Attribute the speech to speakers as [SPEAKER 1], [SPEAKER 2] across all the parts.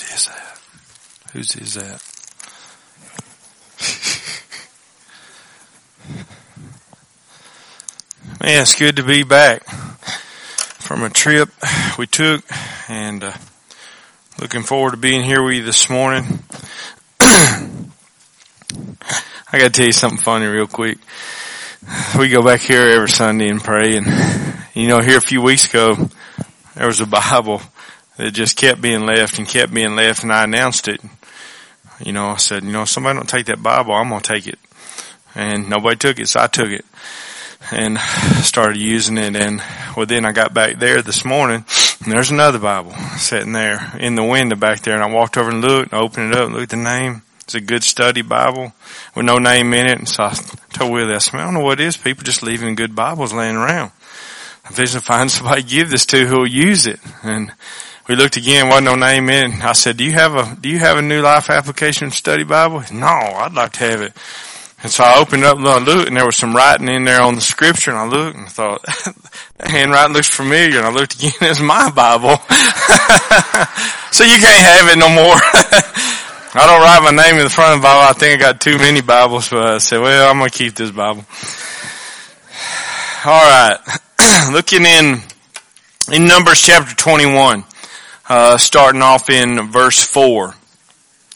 [SPEAKER 1] Whose is that? Whose is that? Man, it's good to be back from a trip we took and uh, looking forward to being here with you this morning. I gotta tell you something funny real quick. We go back here every Sunday and pray and you know, here a few weeks ago, there was a Bible that just kept being left and kept being left and I announced it. You know, I said, you know, somebody don't take that Bible, I'm gonna take it. And nobody took it, so I took it and started using it. And well, then I got back there this morning and there's another Bible sitting there in the window back there. And I walked over and looked and opened it up and looked at the name. It's a good study Bible with no name in it. And so I told Willie, I said, I don't know what it is. People just leaving good Bibles laying around. I'm fishing to find somebody to give this to who will use it. And we looked again, wasn't no name in. I said, do you have a, do you have a new life application study Bible? No, I'd like to have it. And so I opened up and I looked and there was some writing in there on the scripture and I looked and I thought, that handwriting looks familiar and I looked again, it's my Bible. so you can't have it no more. I don't write my name in the front of the Bible. I think I got too many Bibles, but I said, well, I'm going to keep this Bible. All right. Looking in, in Numbers chapter 21, uh, starting off in verse 4.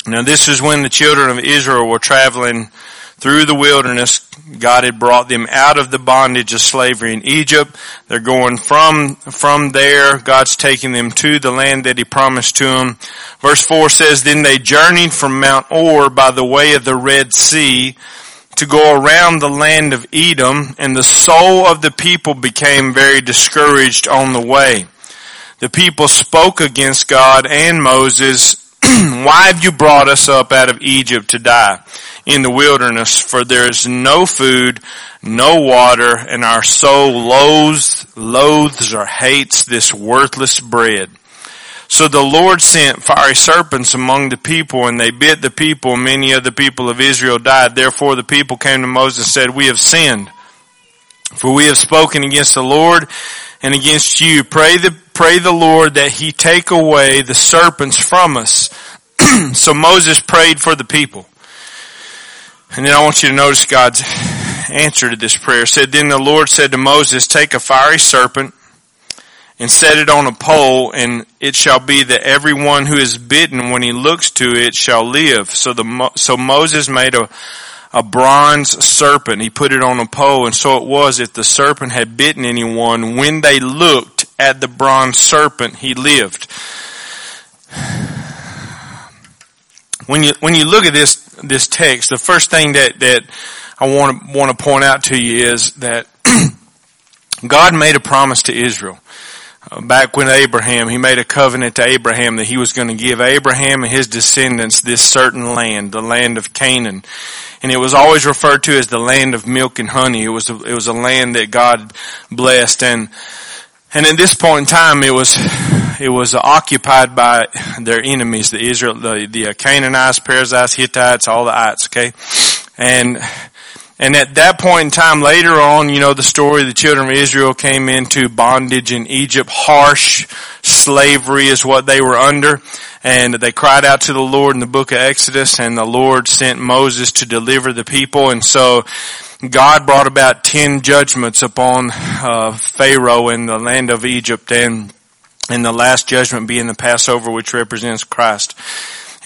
[SPEAKER 1] Now this is when the children of Israel were traveling through the wilderness. God had brought them out of the bondage of slavery in Egypt. They're going from, from there. God's taking them to the land that he promised to them. Verse 4 says, Then they journeyed from Mount Hor by the way of the Red Sea to go around the land of Edom, and the soul of the people became very discouraged on the way. The people spoke against God and Moses, Why have you brought us up out of Egypt to die? in the wilderness, for there is no food, no water, and our soul loathes, loathes or hates this worthless bread. So the Lord sent fiery serpents among the people, and they bit the people, and many of the people of Israel died. Therefore the people came to Moses and said, We have sinned, for we have spoken against the Lord and against you. Pray the, pray the Lord that he take away the serpents from us. so Moses prayed for the people. And then I want you to notice God's answer to this prayer. It said, Then the Lord said to Moses, Take a fiery serpent and set it on a pole, and it shall be that everyone who is bitten when he looks to it shall live. So the so Moses made a a bronze serpent. He put it on a pole, and so it was if the serpent had bitten anyone, when they looked at the bronze serpent, he lived. When you when you look at this this text, the first thing that, that I want to, want to point out to you is that God made a promise to Israel. Uh, back when Abraham, he made a covenant to Abraham that he was going to give Abraham and his descendants this certain land, the land of Canaan. And it was always referred to as the land of milk and honey. It was a, it was a land that God blessed and and at this point in time, it was it was occupied by their enemies, the Israel, the the uh, Canaanites, Perizzites, Hittites, all the ites. Okay, and and at that point in time, later on, you know the story. The children of Israel came into bondage in Egypt. Harsh slavery is what they were under, and they cried out to the Lord in the book of Exodus, and the Lord sent Moses to deliver the people. And so God brought about ten judgments upon uh, Pharaoh in the land of Egypt, and and the last judgment being the Passover, which represents Christ.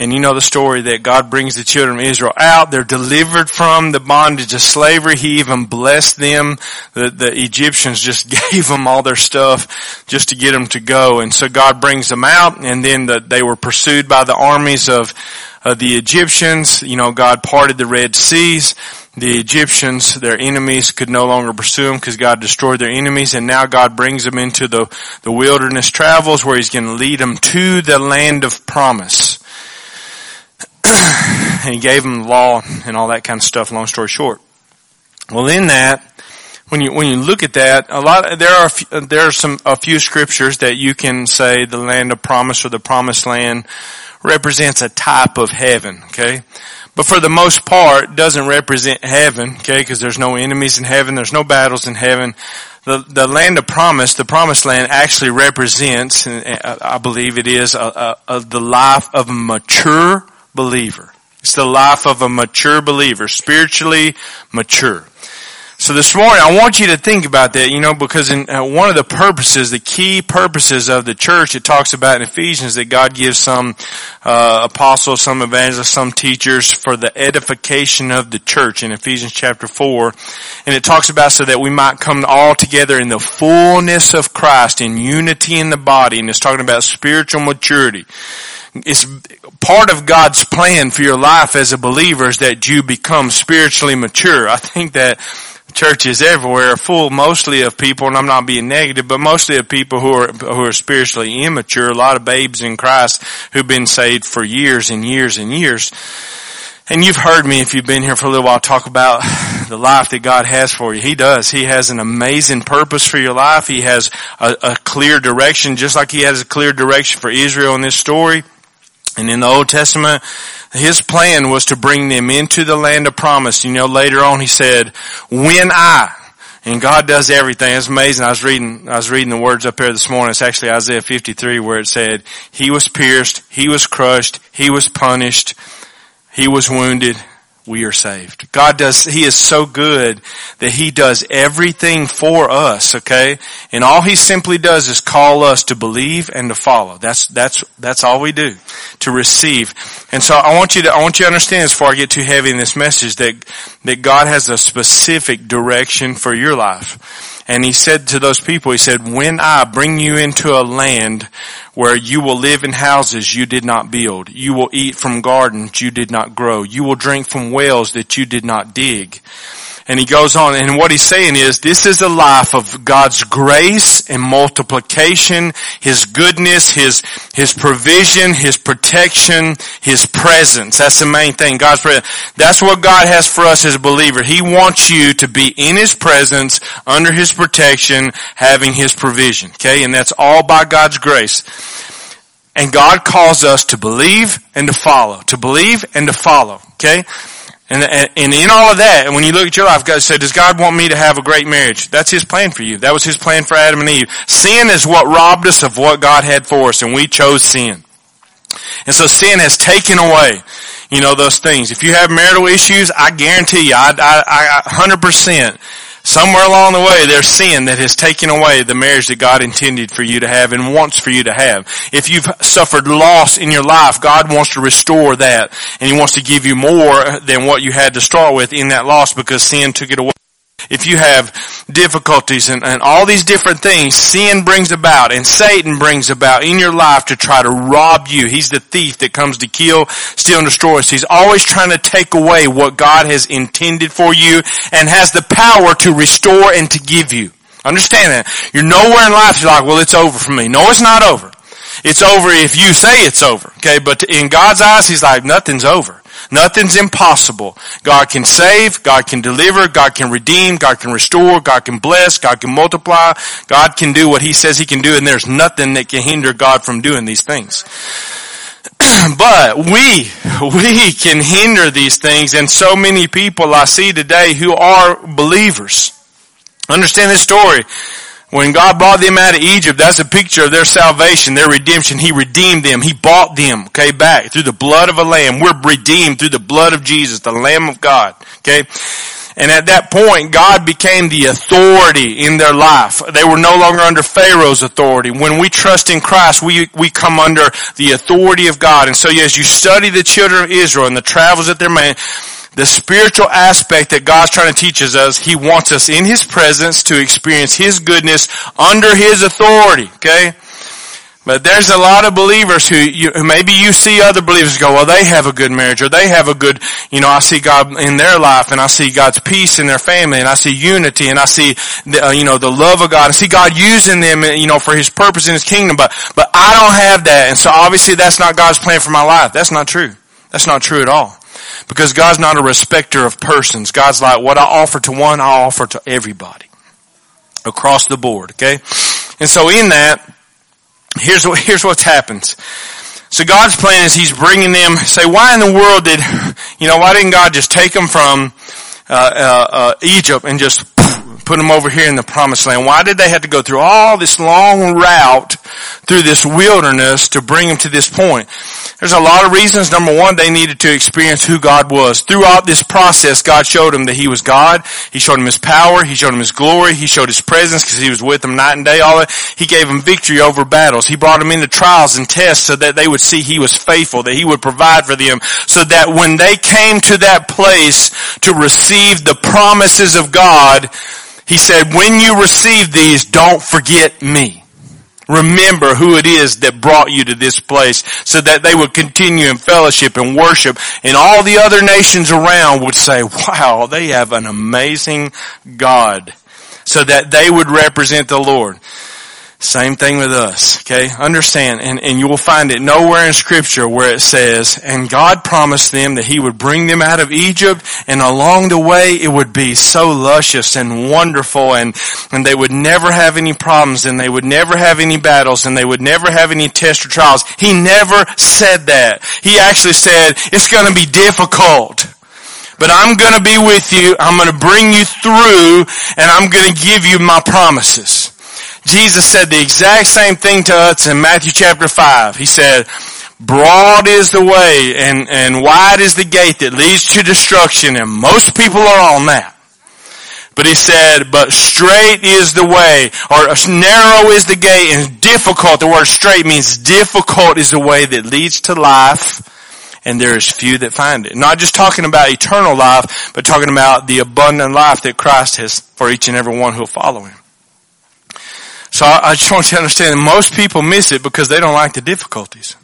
[SPEAKER 1] And you know the story that God brings the children of Israel out. They're delivered from the bondage of slavery. He even blessed them. The, the Egyptians just gave them all their stuff just to get them to go. And so God brings them out and then the, they were pursued by the armies of, of the Egyptians. You know, God parted the Red Seas the Egyptians, their enemies, could no longer pursue them because God destroyed their enemies. And now God brings them into the, the wilderness travels where He's going to lead them to the land of promise. And He gave them the law and all that kind of stuff, long story short. Well, in that, when you, when you look at that, a lot, there are, there are some, a few scriptures that you can say the land of promise or the promised land represents a type of heaven, okay? but for the most part doesn't represent heaven, okay, because there's no enemies in heaven, there's no battles in heaven. the, the land of promise, the promised land actually represents, I believe it is, a, a, a, the life of a mature believer. It's the life of a mature believer, spiritually mature. So this morning, I want you to think about that, you know, because in uh, one of the purposes, the key purposes of the church, it talks about in Ephesians that God gives some uh, apostles, some evangelists, some teachers for the edification of the church in Ephesians chapter 4. And it talks about so that we might come all together in the fullness of Christ, in unity in the body, and it's talking about spiritual maturity it's part of God's plan for your life as a believer is that you become spiritually mature. I think that churches everywhere are full mostly of people, and I'm not being negative, but mostly of people who are, who are spiritually immature, a lot of babes in Christ who've been saved for years and years and years. And you've heard me, if you've been here for a little while, talk about the life that God has for you. He does. He has an amazing purpose for your life. He has a, a clear direction, just like He has a clear direction for Israel in this story. And in the Old Testament, his plan was to bring them into the land of promise. You know, later on he said, when I, and God does everything. It's amazing. I was reading, I was reading the words up here this morning. It's actually Isaiah 53 where it said, He was pierced, He was crushed, He was punished, He was wounded, we are saved. God does, He is so good that He does everything for us, okay? And all He simply does is call us to believe and to follow. That's, that's, that's all we do. To receive. And so I want you to, I want you to understand before I get too heavy in this message that, that God has a specific direction for your life. And he said to those people, he said, when I bring you into a land where you will live in houses you did not build, you will eat from gardens you did not grow, you will drink from wells that you did not dig. And he goes on, and what he's saying is, this is a life of God's grace and multiplication, His goodness, His, His provision, His protection, His presence. That's the main thing, God's presence. That's what God has for us as a believer. He wants you to be in His presence, under His protection, having His provision. Okay? And that's all by God's grace. And God calls us to believe and to follow. To believe and to follow. Okay? And, and in all of that, and when you look at your life, God said, does God want me to have a great marriage? That's His plan for you. That was His plan for Adam and Eve. Sin is what robbed us of what God had for us, and we chose sin. And so sin has taken away, you know, those things. If you have marital issues, I guarantee you, I, I, I 100%, Somewhere along the way, there's sin that has taken away the marriage that God intended for you to have and wants for you to have. If you've suffered loss in your life, God wants to restore that and He wants to give you more than what you had to start with in that loss because sin took it away if you have difficulties and, and, all these different things sin brings about and Satan brings about in your life to try to rob you. He's the thief that comes to kill, steal, and destroy us. He's always trying to take away what God has intended for you and has the power to restore and to give you. Understand that. You're nowhere in life you're like, well, it's over for me. No, it's not over. It's over if you say it's over. Okay, but in God's eyes, He's like, nothing's over. Nothing's impossible. God can save, God can deliver, God can redeem, God can restore, God can bless, God can multiply, God can do what He says He can do, and there's nothing that can hinder God from doing these things. but we, we can hinder these things, and so many people I see today who are believers. Understand this story. When God brought them out of Egypt, that's a picture of their salvation, their redemption. He redeemed them. He bought them, okay, back through the blood of a lamb. We're redeemed through the blood of Jesus, the Lamb of God, okay? And at that point, God became the authority in their life. They were no longer under Pharaoh's authority. When we trust in Christ, we, we come under the authority of God. And so as you study the children of Israel and the travels that they're made, the spiritual aspect that God's trying to teach us, He wants us in His presence to experience His goodness under His authority, okay? But there's a lot of believers who, you, maybe you see other believers go, well, they have a good marriage or they have a good, you know, I see God in their life and I see God's peace in their family and I see unity and I see, the, uh, you know, the love of God. I see God using them, you know, for His purpose in His kingdom. But, but I don't have that. And so obviously that's not God's plan for my life. That's not true. That's not true at all. Because God's not a respecter of persons. God's like, what I offer to one, I offer to everybody. Across the board, okay? And so in that, here's what, here's what's happens. So God's plan is He's bringing them, say, why in the world did, you know, why didn't God just take them from, uh, uh, uh, Egypt and just put them over here in the promised land? Why did they have to go through all this long route through this wilderness to bring them to this point? There's a lot of reasons. Number one, they needed to experience who God was. Throughout this process, God showed them that He was God. He showed them His power. He showed them His glory. He showed His presence because He was with them night and day. All that. He gave them victory over battles. He brought them into trials and tests so that they would see He was faithful, that He would provide for them, so that when they came to that place to receive the promises of God, He said, when you receive these, don't forget me remember who it is that brought you to this place so that they would continue in fellowship and worship and all the other nations around would say, wow, they have an amazing God so that they would represent the Lord. Same thing with us, okay? Understand, and, and you will find it nowhere in scripture where it says, and God promised them that He would bring them out of Egypt, and along the way it would be so luscious and wonderful, and, and they would never have any problems, and they would never have any battles, and they would never have any tests or trials. He never said that. He actually said, it's gonna be difficult but I'm going to be with you. I'm going to bring you through and I'm going to give you my promises. Jesus said the exact same thing to us in Matthew chapter 5. He said, broad is the way and, and wide is the gate that leads to destruction and most people are on that. But he said, but straight is the way, or narrow is the gate and difficult, the word straight means difficult is the way that leads to life and there is few that find it. Not just talking about eternal life, but talking about the abundant life that Christ has for each and every one who will follow him. So I, just want you to understand most people miss it because they don't like the difficulties.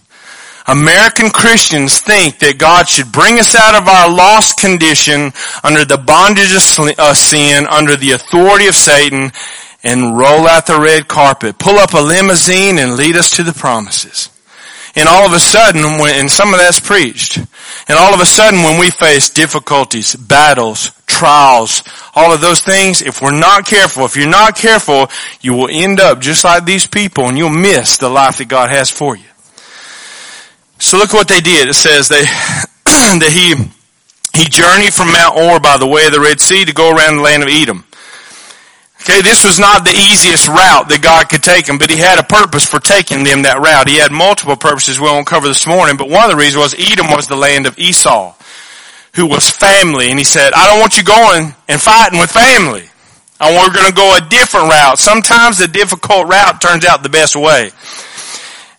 [SPEAKER 1] American Christians think that God should bring us out of our lost condition under the bondage of uh, sin, under the authority of Satan, and roll out the red carpet, pull up a limousine and lead us to the promises. And all of a sudden, when, and some of that's preached, and all of a sudden when we face difficulties, battles, trials, all of those things, if we're not careful, if you're not careful, you will end up just like these people and you'll miss the life that God has for you. So look what they did. It says they, that he, he journeyed from Mount Hor by the way of the Red Sea to go around the land of Edom. Okay, this was not the easiest route that God could take them, but He had a purpose for taking them that route. He had multiple purposes we won't cover this morning, but one of the reasons was Edom was the land of Esau, who was family, and He said, I don't want you going and fighting with family. I want we're going to go a different route. Sometimes the difficult route turns out the best way.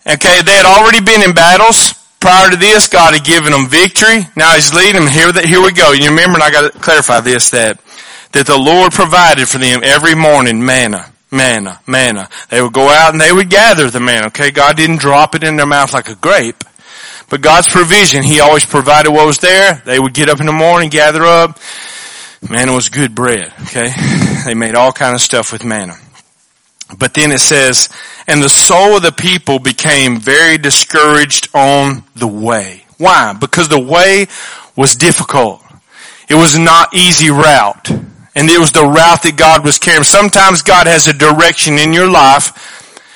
[SPEAKER 1] Okay, they had already been in battles. Prior to this, God had given them victory. Now He's leading them. Here, here we go. You remember, and I got to clarify this, that that the Lord provided for them every morning manna, manna, manna. They would go out and they would gather the manna, okay? God didn't drop it in their mouth like a grape. But God's provision, He always provided what was there. They would get up in the morning, gather up. Manna was good bread, okay? They made all kind of stuff with manna. But then it says, and the soul of the people became very discouraged on the way. Why? Because the way was difficult. It was not easy route. And it was the route that God was carrying. Sometimes God has a direction in your life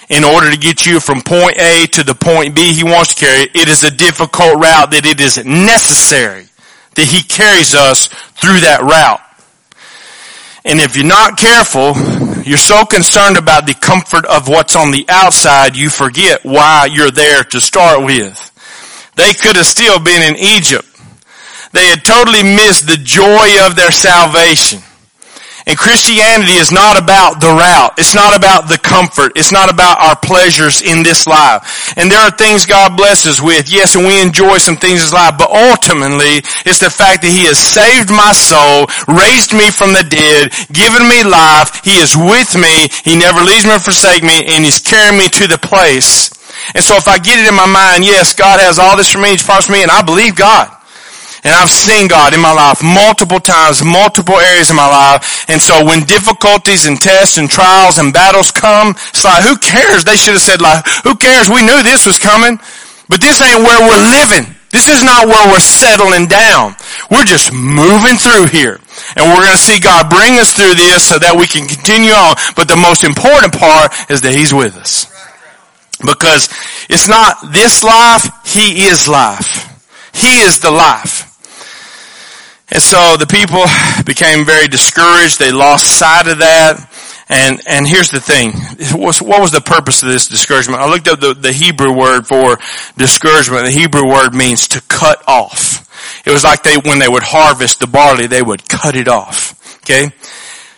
[SPEAKER 1] in order to get you from point A to the point B he wants to carry. It is a difficult route that it is necessary that he carries us through that route. And if you're not careful, you're so concerned about the comfort of what's on the outside, you forget why you're there to start with. They could have still been in Egypt. They had totally missed the joy of their salvation. And Christianity is not about the route. It's not about the comfort. It's not about our pleasures in this life. And there are things God blesses with. Yes, and we enjoy some things in this life. But ultimately, it's the fact that He has saved my soul, raised me from the dead, given me life. He is with me. He never leaves me or forsake me. And He's carrying me to the place. And so if I get it in my mind, yes, God has all this for me. He's promised me. And I believe God. And I've seen God in my life multiple times, multiple areas of my life. And so when difficulties and tests and trials and battles come, it's like, who cares? They should have said like, who cares? We knew this was coming, but this ain't where we're living. This is not where we're settling down. We're just moving through here. And we're going to see God bring us through this so that we can continue on. But the most important part is that He's with us. Because it's not this life, He is life. He is the life. And so the people became very discouraged. They lost sight of that. And, and here's the thing. What was the purpose of this discouragement? I looked up the, the Hebrew word for discouragement. The Hebrew word means to cut off. It was like they, when they would harvest the barley, they would cut it off. Okay?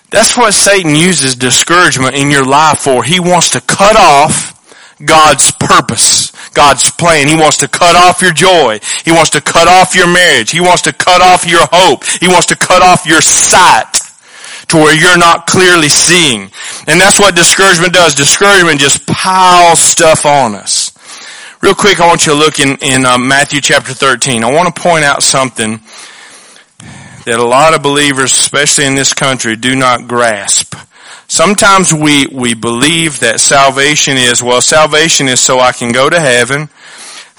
[SPEAKER 1] That's what Satan uses discouragement in your life for. He wants to cut off God's purpose, God's plan. He wants to cut off your joy. He wants to cut off your marriage. He wants to cut off your hope. He wants to cut off your sight to where you're not clearly seeing. And that's what discouragement does. Discouragement just piles stuff on us. Real quick, I want you to look in, in uh, Matthew chapter 13. I want to point out something that a lot of believers, especially in this country, do not grasp. Sometimes we, we believe that salvation is, well, salvation is so I can go to heaven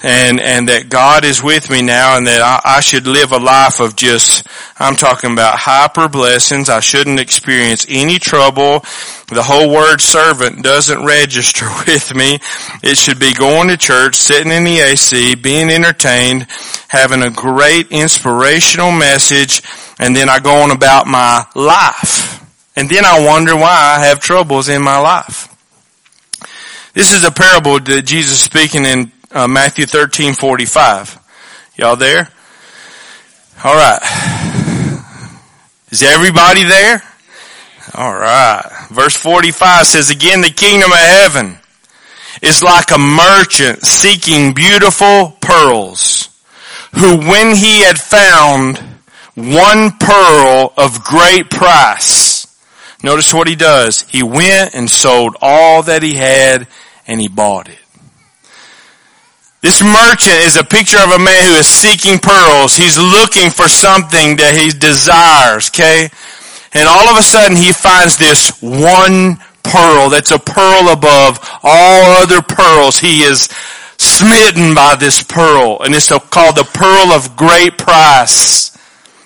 [SPEAKER 1] and and that God is with me now, and that I, I, should live a life of just I'm talking about hyper blessings. I shouldn't experience any trouble. The whole word servant doesn't register with me. It should be going to church, sitting in the AC, being entertained, having a great inspirational message, and then I go on about my life. And then I wonder why I have troubles in my life. This is a parable that Jesus speaking in uh, Matthew 13, 45. Y'all there? All right. Is everybody there? All right. Verse 45 says, again, the kingdom of heaven is like a merchant seeking beautiful pearls, who when he had found one pearl of great price, notice what he does. He went and sold all that he had and he bought it. This merchant is a picture of a man who is seeking pearls. He's looking for something that he desires, okay? And all of a sudden he finds this one pearl that's a pearl above all other pearls. He is smitten by this pearl and it's called the pearl of great price.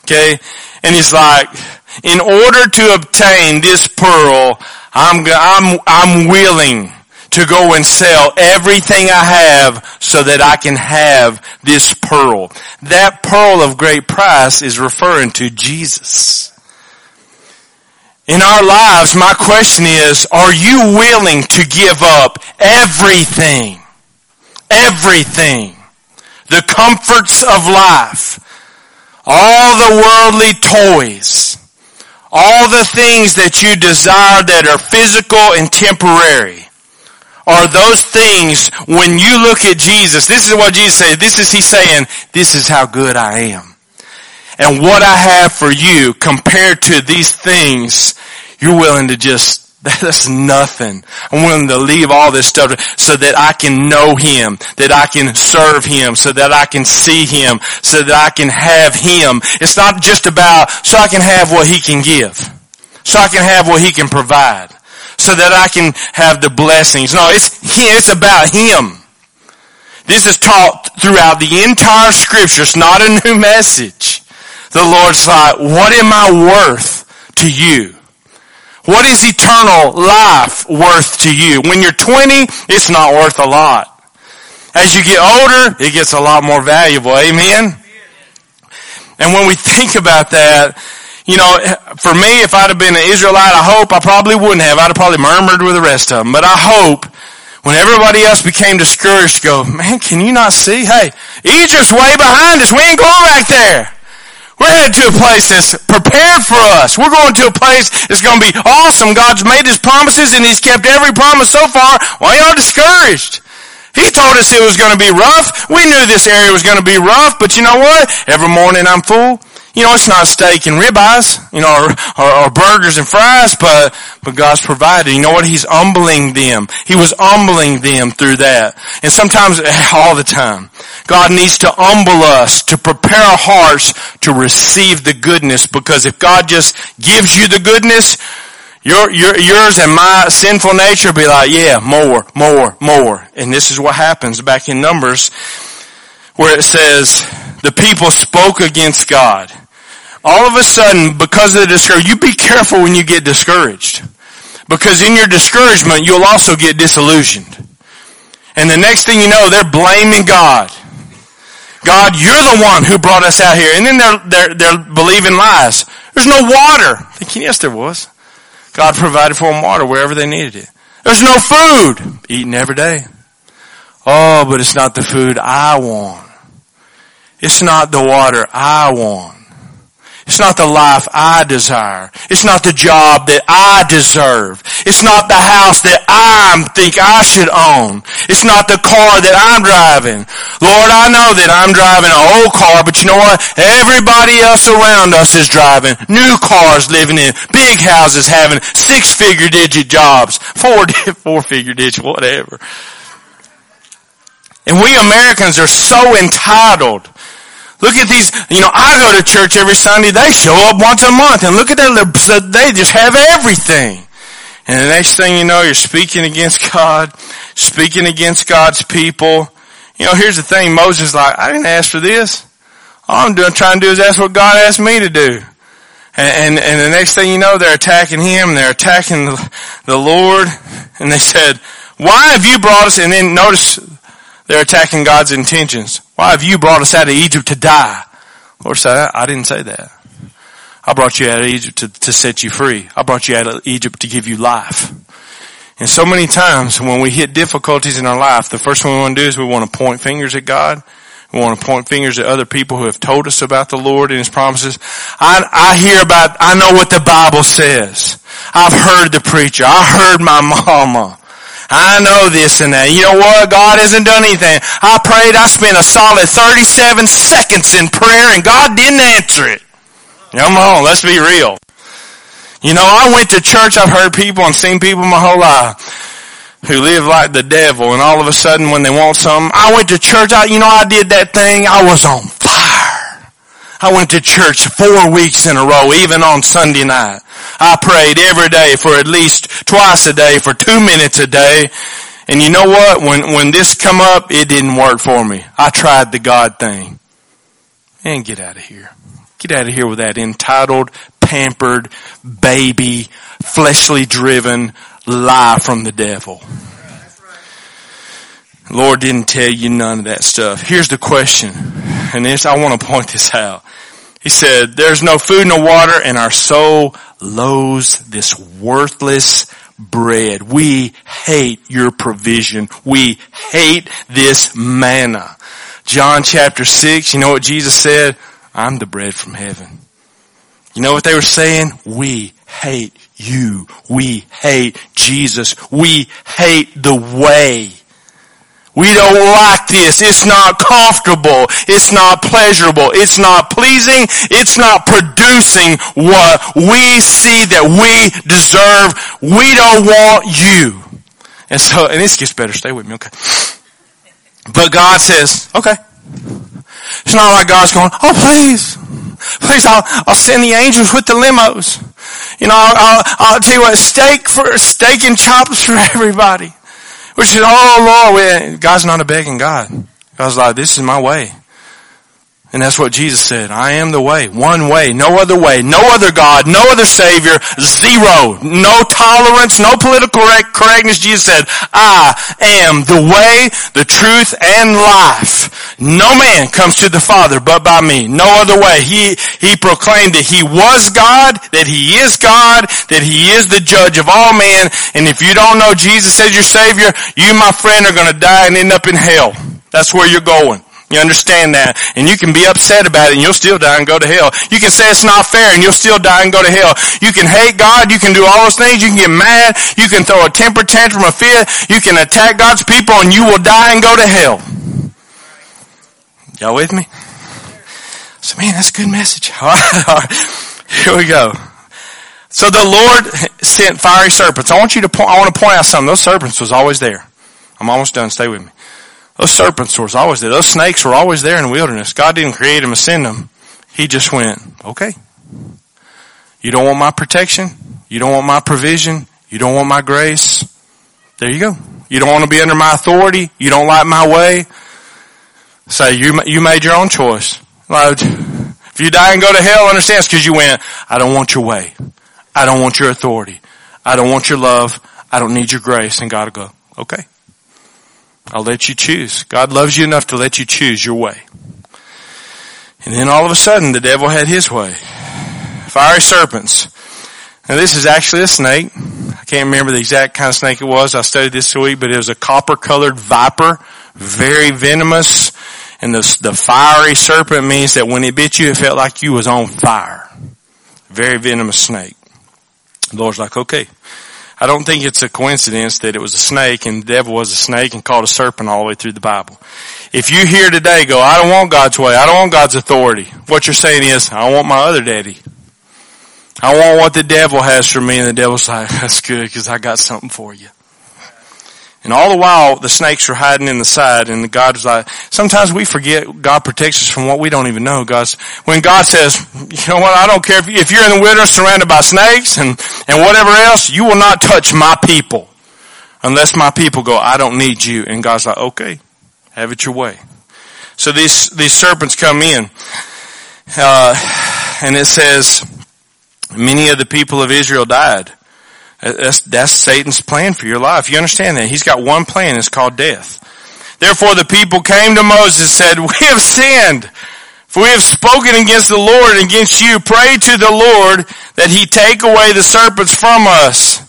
[SPEAKER 1] Okay? And he's like, in order to obtain this pearl, I'm, I'm, I'm willing to go and sell everything I have so that I can have this pearl. That pearl of great price is referring to Jesus. In our lives, my question is, are you willing to give up everything? Everything. The comforts of life. All the worldly toys. All the things that you desire that are physical and temporary are those things when you look at Jesus, this is what Jesus said, this is He saying, this is how good I am. And what I have for you compared to these things, you're willing to just that's nothing. I'm willing to leave all this stuff so that I can know Him, that I can serve Him, so that I can see Him, so that I can have Him. It's not just about so I can have what He can give, so I can have what He can provide so that I can have the blessings. No, it's It's about Him. This is taught throughout the entire scripture. It's not a new message. The Lord's like, what am I worth to you? What is eternal life worth to you? When you're 20, it's not worth a lot. As you get older, it gets a lot more valuable. Amen? And when we think about that, you know, for me, if I'd have been an Israelite, I hope I probably wouldn't have. I'd have probably murmured with the rest of them. But I hope when everybody else became discouraged, go, man, can you not see? Hey, Egypt's way behind us. We ain't going back there. We're headed to a place that's prepared for us. We're going to a place that's going to be awesome. God's made His promises and He's kept every promise so far. Why y'all discouraged? He told us it was going to be rough. We knew this area was going to be rough, but you know what? Every morning I'm full. You know, it's not steak and ribeyes, you know, or, or, or, burgers and fries, but, but God's provided. You know what? He's humbling them. He was humbling them through that. And sometimes, all the time, God needs to humble us to prepare our hearts to receive the goodness because if God just gives you the goodness, your, your, yours and my sinful nature be like, yeah, more, more, more. And this is what happens back in Numbers where it says, the people spoke against God all of a sudden, because of the discouragement, you be careful when you get discouraged. Because in your discouragement, you'll also get disillusioned. And the next thing you know, they're blaming God. God, you're the one who brought us out here. And then they're, they're, they're believing lies. There's no water. Thinking, yes, there was. God provided for them water wherever they needed it. There's no food. Eating every day. Oh, but it's not the food I want. It's not the water I want. It's not the life I desire. It's not the job that I deserve. It's not the house that I think I should own. It's not the car that I'm driving. Lord, I know that I'm driving an old car, but you know what? Everybody else around us is driving new cars, living in big houses, having six figure digit jobs, four, four figure digit, whatever. And we Americans are so entitled Look at these, you know, I go to church every Sunday, they show up once a month, and look at that. they just have everything. And the next thing you know, you're speaking against God, speaking against God's people. You know, here's the thing, Moses like, I didn't ask for this. All I'm doing, trying to do is ask what God asked me to do. And, and, and the next thing you know, they're attacking him, they're attacking the, the Lord, and they said, why have you brought us, and then notice, they're attacking God's intentions. Why have you brought us out of Egypt to die? Lord said, I didn't say that. I brought you out of Egypt to, to set you free. I brought you out of Egypt to give you life. And so many times when we hit difficulties in our life, the first thing we want to do is we want to point fingers at God. We want to point fingers at other people who have told us about the Lord and His promises. I, I hear about, I know what the Bible says. I've heard the preacher. I heard my mama. I know this and that. You know what? God hasn't done anything. I prayed. I spent a solid 37 seconds in prayer and God didn't answer it. Come on, let's be real. You know, I went to church. I've heard people and seen people my whole life who live like the devil and all of a sudden when they want something, I went to church. I, you know, I did that thing. I was on fire. I went to church four weeks in a row, even on Sunday night. I prayed every day for at least twice a day for two minutes a day. And you know what? When, when this come up, it didn't work for me. I tried the God thing. And get out of here. Get out of here with that entitled, pampered, baby, fleshly driven lie from the devil. Lord didn't tell you none of that stuff. Here's the question, and this, I want to point this out. He said, there's no food, no water, and our soul loathes this worthless bread. We hate your provision. We hate this manna. John chapter 6, you know what Jesus said? I'm the bread from heaven. You know what they were saying? We hate you. We hate Jesus. We hate the way. We don't like this. It's not comfortable. It's not pleasurable. It's not pleasing. It's not producing what we see that we deserve. We don't want you. And so, and this gets better. Stay with me, okay? But God says, okay. It's not like God's going, oh please, please, I'll, I'll send the angels with the limos. You know, I'll, I'll, I'll tell you what, steak for, steak and chops for everybody. Which is, oh Lord, God's not a begging God. God's like, this is my way. And that's what Jesus said. I am the way. One way. No other way. No other God. No other Savior. Zero. No tolerance. No political correctness. Jesus said, I am the way, the truth, and life. No man comes to the Father but by me. No other way. He, he proclaimed that He was God, that He is God, that He is the judge of all men. And if you don't know Jesus as your Savior, you, my friend, are going to die and end up in hell. That's where you're going. You understand that? And you can be upset about it and you'll still die and go to hell. You can say it's not fair and you'll still die and go to hell. You can hate God. You can do all those things. You can get mad. You can throw a temper tantrum, a fit. You can attack God's people and you will die and go to hell. Y'all with me? So man, that's a good message. Here we go. So the Lord sent fiery serpents. I want you to point, I want to point out something. Those serpents was always there. I'm almost done. Stay with me. Those serpents were always there. Those snakes were always there in the wilderness. God didn't create them and send them. He just went, okay. You don't want my protection? You don't want my provision? You don't want my grace? There you go. You don't want to be under my authority? You don't like my way? Say, you, you made your own choice. If you die and go to hell, understand it's because you went, I don't want your way. I don't want your authority. I don't want your love. I don't need your grace. And God will go, okay. I'll let you choose. God loves you enough to let you choose your way. And then all of a sudden the devil had his way. Fiery serpents. Now this is actually a snake. I can't remember the exact kind of snake it was. I studied this week, but it was a copper colored viper, very venomous. And the, the fiery serpent means that when it bit you, it felt like you was on fire. Very venomous snake. The Lord's like, okay. I don't think it's a coincidence that it was a snake and the devil was a snake and called a serpent all the way through the Bible. If you here today go, I don't want God's way, I don't want God's authority, what you're saying is, I want my other daddy. I want what the devil has for me and the devil's like, that's good because I got something for you. And all the while, the snakes were hiding in the side, and God was like, sometimes we forget God protects us from what we don't even know. God's, when God says, you know what, I don't care if you're in the wilderness surrounded by snakes and, and whatever else, you will not touch my people. Unless my people go, I don't need you. And God's like, okay, have it your way. So these, these serpents come in, uh, and it says, many of the people of Israel died. That's, that's Satan's plan for your life. You understand that? He's got one plan. It's called death. Therefore the people came to Moses and said, we have sinned. For we have spoken against the Lord and against you. Pray to the Lord that he take away the serpents from us.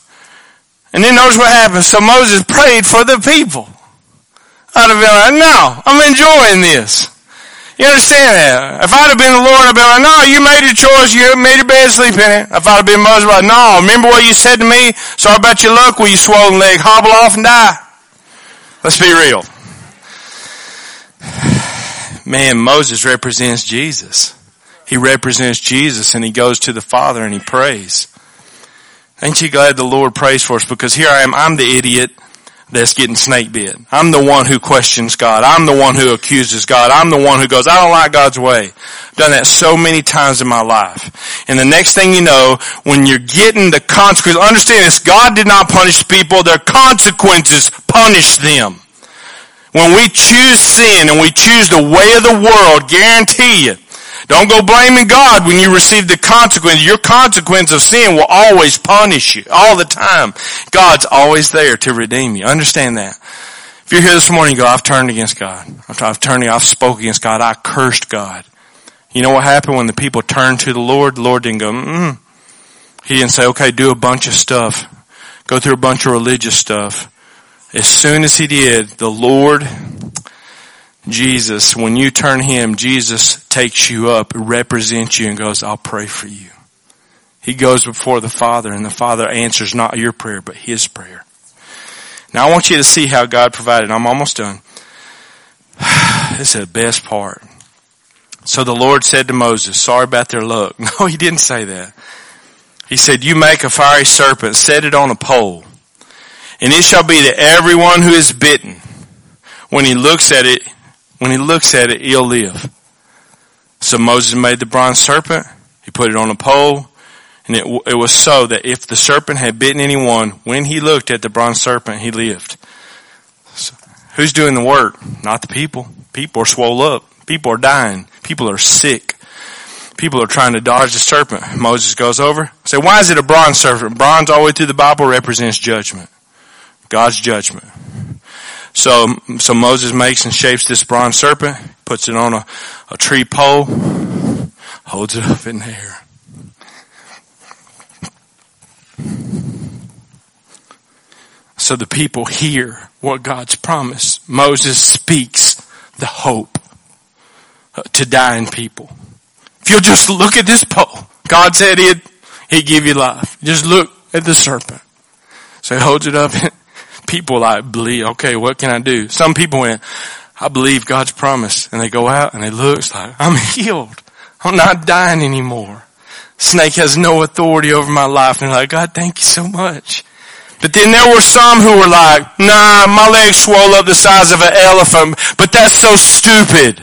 [SPEAKER 1] And then notice what happens. So Moses prayed for the people. I'd have been like, no, I'm enjoying this. You understand that? If I'd have been the Lord, I'd be like, no, you made your choice. You made your bed, sleep in it. If I'd have been Moses, I'd be like, no, remember what you said to me? Sorry about your luck. Will you swollen leg hobble off and die? Let's be real. Man, Moses represents Jesus. He represents Jesus and he goes to the Father and he prays. Ain't you glad the Lord prays for us? Because here I am, I'm the idiot that's getting snake bit. I'm the one who questions God. I'm the one who accuses God. I'm the one who goes, I don't like God's way. I've done that so many times in my life. And the next thing you know, when you're getting the consequences, understand this, God did not punish people, their consequences punish them. When we choose sin and we choose the way of the world, guarantee you, don't go blaming God when you receive the consequence. Your consequence of sin will always punish you all the time. God's always there to redeem you. Understand that. If you're here this morning, you go, I've turned against God. I've turned, I've spoke against God. I cursed God. You know what happened when the people turned to the Lord? The Lord didn't go, mm. He didn't say, okay, do a bunch of stuff. Go through a bunch of religious stuff. As soon as he did, the Lord Jesus, when you turn him, Jesus takes you up, represents you and goes, I'll pray for you. He goes before the Father and the Father answers not your prayer, but his prayer. Now I want you to see how God provided. I'm almost done. this is the best part. So the Lord said to Moses, sorry about their luck. No, he didn't say that. He said, you make a fiery serpent, set it on a pole, and it shall be that everyone who is bitten, when he looks at it, when he looks at it, he'll live. So Moses made the bronze serpent. He put it on a pole. And it, it was so that if the serpent had bitten anyone, when he looked at the bronze serpent, he lived. So, who's doing the work? Not the people. People are swole up. People are dying. People are sick. People are trying to dodge the serpent. Moses goes over. Say, why is it a bronze serpent? Bronze all the way through the Bible represents judgment. God's judgment. So, so Moses makes and shapes this bronze serpent, puts it on a, a tree pole, holds it up in the air. So the people hear what God's promised. Moses speaks the hope uh, to dying people. If you'll just look at this pole, God said it, He'd give you life. Just look at the serpent. So he holds it up people like believe, okay, what can I do? Some people went, I believe God's promise. And they go out and they look, like, I'm healed. I'm not dying anymore. Snake has no authority over my life. And like, God, thank you so much. But then there were some who were like, nah, my legs swell up the size of an elephant, but that's so stupid.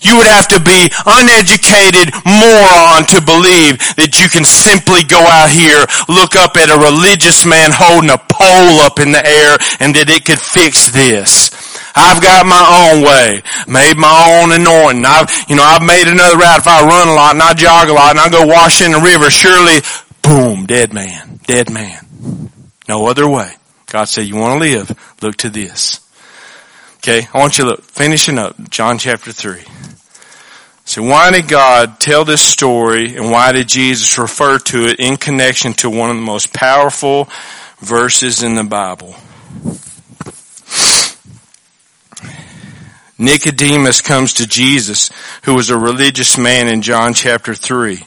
[SPEAKER 1] You would have to be uneducated moron to believe that you can simply go out here, look up at a religious man holding a pole up in the air and that it could fix this. I've got my own way, made my own anointing. I've, you know, I've made another route. If I run a lot and I jog a lot and I go wash in the river, surely, boom, dead man, dead man. No other way. God said, you want to live? Look to this. Okay, I want you to look, finishing up, John chapter 3. So why did God tell this story and why did Jesus refer to it in connection to one of the most powerful verses in the Bible? Nicodemus comes to Jesus, who was a religious man in John chapter 3.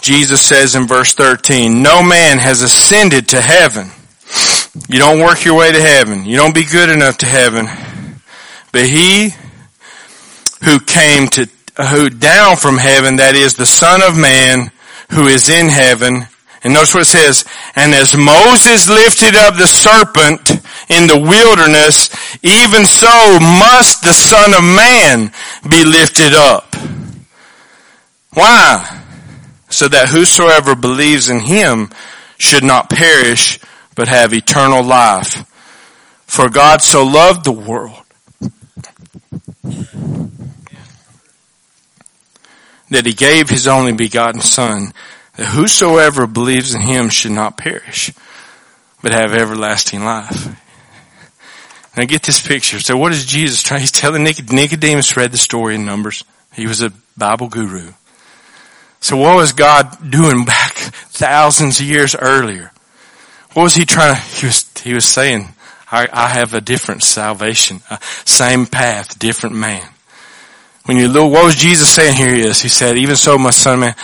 [SPEAKER 1] Jesus says in verse 13, no man has ascended to heaven. You don't work your way to heaven. You don't be good enough to heaven. But he who came to who down from heaven, that is the Son of Man who is in heaven. And notice what it says, and as Moses lifted up the serpent in the wilderness, even so must the Son of Man be lifted up. Why? So that whosoever believes in him should not perish, but have eternal life. For God so loved the world that he gave his only begotten son, that whosoever believes in him should not perish, but have everlasting life. Now get this picture. So what is Jesus trying? He's telling Nicodemus read the story in Numbers. He was a Bible guru. So what was God doing back thousands of years earlier? What was he trying to, he was, he was saying, I, I have a different salvation, same path, different man. When you look, what was Jesus saying Here he is, he said, even so my son man,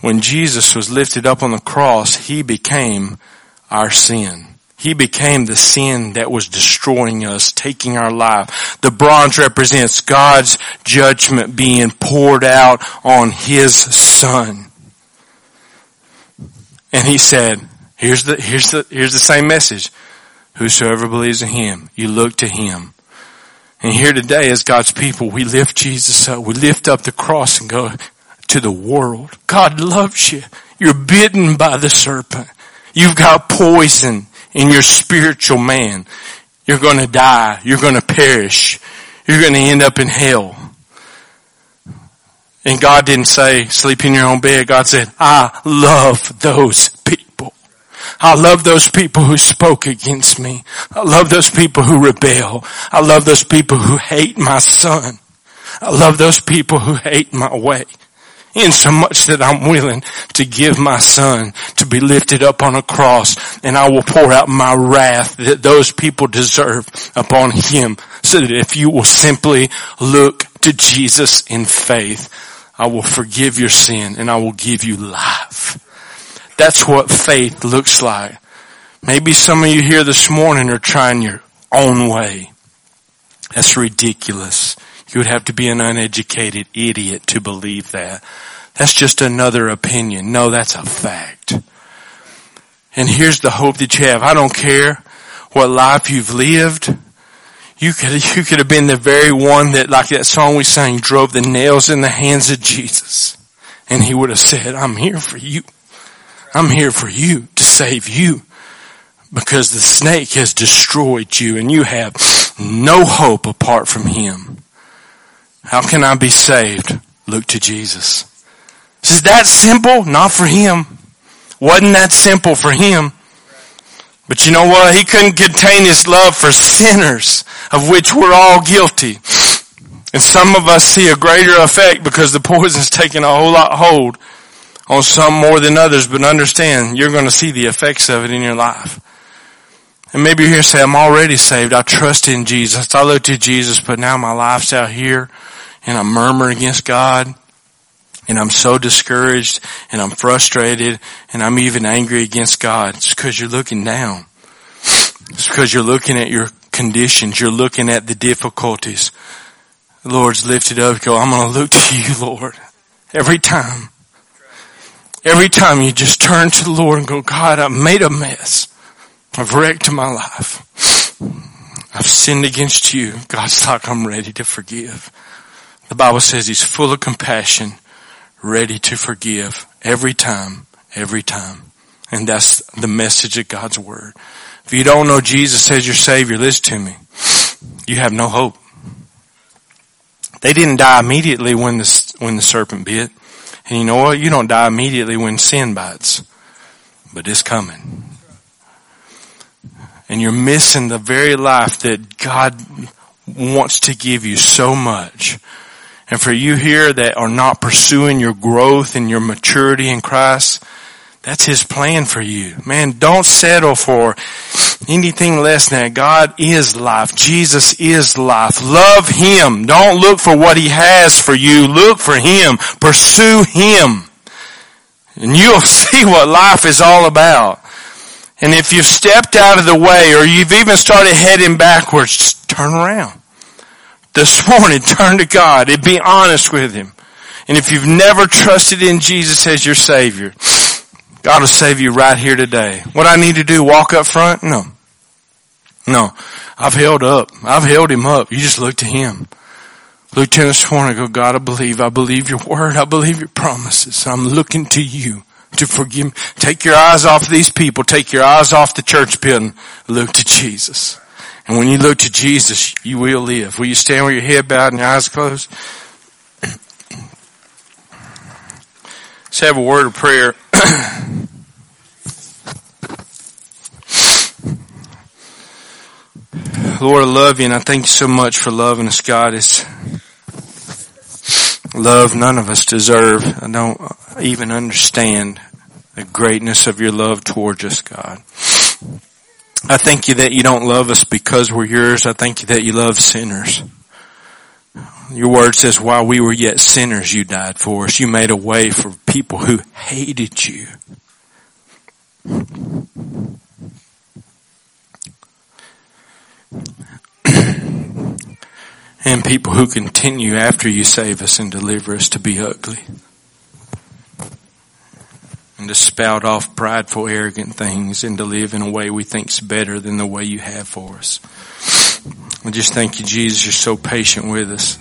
[SPEAKER 1] when Jesus was lifted up on the cross, he became our sin. He became the sin that was destroying us, taking our life. The bronze represents God's judgment being poured out on His Son. And He said, here's the, here's the, here's the same message. Whosoever believes in Him, you look to Him. And here today as God's people, we lift Jesus up. We lift up the cross and go to the world. God loves you. You're bitten by the serpent. You've got poison in your spiritual man. You're going to die. You're going to perish. You're going to end up in hell. And God didn't say, sleep in your own bed. God said, I love those. I love those people who spoke against me. I love those people who rebel. I love those people who hate my son. I love those people who hate my way. In so much that I'm willing to give my son to be lifted up on a cross and I will pour out my wrath that those people deserve upon him so that if you will simply look to Jesus in faith, I will forgive your sin and I will give you life. That's what faith looks like. Maybe some of you here this morning are trying your own way. That's ridiculous. You would have to be an uneducated idiot to believe that. That's just another opinion. No, that's a fact. And here's the hope that you have. I don't care what life you've lived. You could, you could have been the very one that, like that song we sang, drove the nails in the hands of Jesus. And he would have said, I'm here for you. I'm here for you to save you because the snake has destroyed you and you have no hope apart from him. How can I be saved? Look to Jesus. Is that simple? Not for him. Wasn't that simple for him? But you know what? He couldn't contain his love for sinners, of which we're all guilty. And some of us see a greater effect because the poison's taking a whole lot hold on some more than others, but understand you're going to see the effects of it in your life. And maybe you're here say, I'm already saved. I trust in Jesus. I look to Jesus, but now my life's out here and I'm murmuring against God and I'm so discouraged and I'm frustrated and I'm even angry against God. It's because you're looking down. It's because you're looking at your conditions. You're looking at the difficulties. The Lord's lifted up. Go, I'm going to look to you, Lord. Every time. Every time you just turn to the Lord and go, God, I've made a mess. I've wrecked my life. I've sinned against you. God's like, I'm ready to forgive. The Bible says he's full of compassion, ready to forgive every time, every time. And that's the message of God's word. If you don't know Jesus as your savior, listen to me. You have no hope. They didn't die immediately when the, when the serpent bit. And you know what? You don't die immediately when sin bites, but it's coming. And you're missing the very life that God wants to give you so much. And for you here that are not pursuing your growth and your maturity in Christ, that's His plan for you. Man, don't settle for anything less than that. God is life. Jesus is life. Love Him. Don't look for what He has for you. Look for Him. Pursue Him. And you'll see what life is all about. And if you've stepped out of the way or you've even started heading backwards, just turn around. This morning, turn to God and be honest with Him. And if you've never trusted in Jesus as your Savior, God will save you right here today. What I need to do, walk up front? No. No. I've held up. I've held Him up. You just look to Him. Look to Him this morning go, God, I believe. I believe your word. I believe your promises. I'm looking to you to forgive me. Take your eyes off these people. Take your eyes off the church building. Look to Jesus. And when you look to Jesus, you will live. Will you stand with your head bowed and your eyes closed? Let's have a word of prayer. Lord, I love you and I thank you so much for loving us, God. It's love none of us deserve. I don't even understand the greatness of your love towards us, God. I thank you that you don't love us because we're yours. I thank you that you love sinners. Your word says while we were yet sinners, you died for us. You made a way for people who hated you. and people who continue after you save us and deliver us to be ugly and to spout off prideful, arrogant things and to live in a way we think's better than the way you have for us. I just thank you, Jesus, you're so patient with us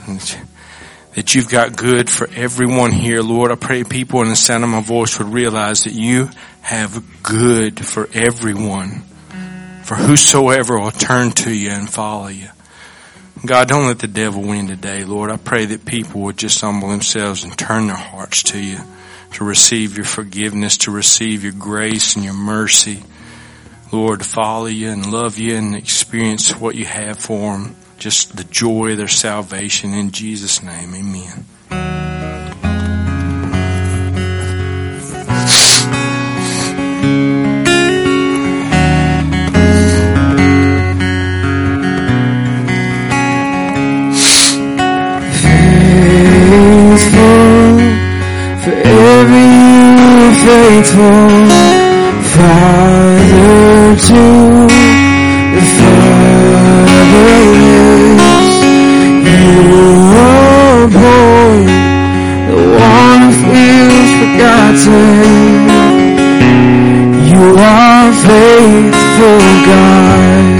[SPEAKER 1] that you've got good for everyone here. Lord, I pray people in the sound of my voice would realize that you have good for everyone, for whosoever will turn to you and follow you. God, don't let the devil win today, Lord. I pray that people would just humble themselves and turn their hearts to you to receive your forgiveness, to receive your grace and your mercy. Lord, follow you and love you and experience what you have for them. Just the joy of their salvation in Jesus' name. Amen.
[SPEAKER 2] faithful Father to the fatherless. You are born, the one who feels forgotten. You are faithful God.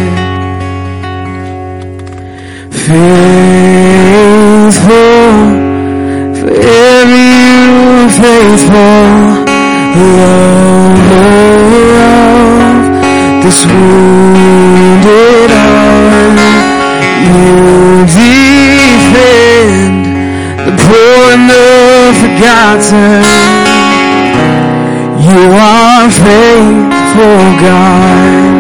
[SPEAKER 2] Faithful, for every you faithful lover God.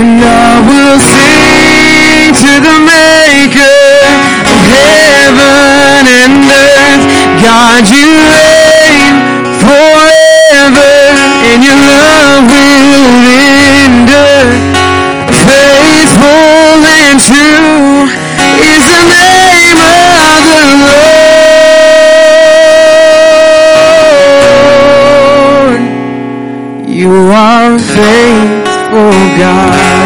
[SPEAKER 2] And I will sing to the Maker of heaven and earth. God, you reign forever, and your love will faithful, God.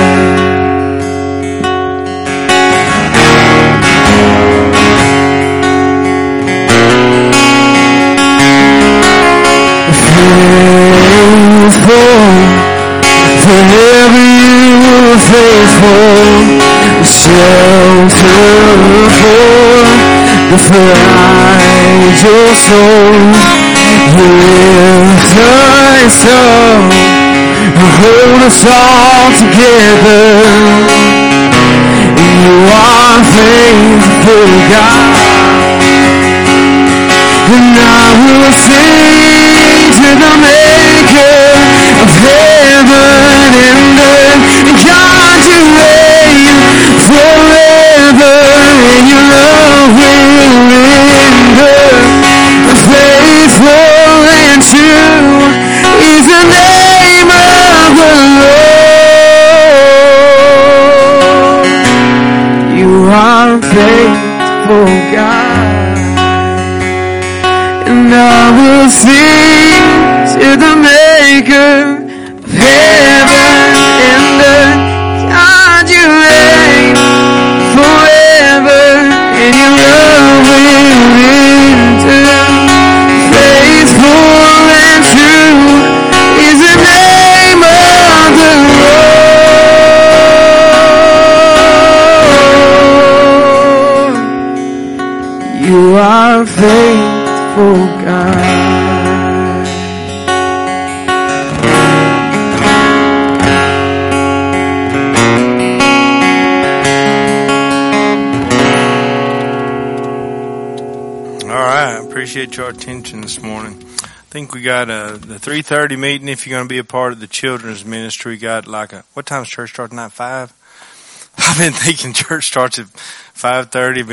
[SPEAKER 2] faithful, forever you were faithful, shelter for the fragile soul. You lift us up, you hold us all together. You are faithful, God. And I will sing to the Maker of heaven and earth.
[SPEAKER 1] Appreciate your attention this morning. I think we got a the 3.30 meeting. If you're going to be a part of the children's ministry, we got like a, what time's church start tonight? Five? I've been thinking church starts at 5.30. Been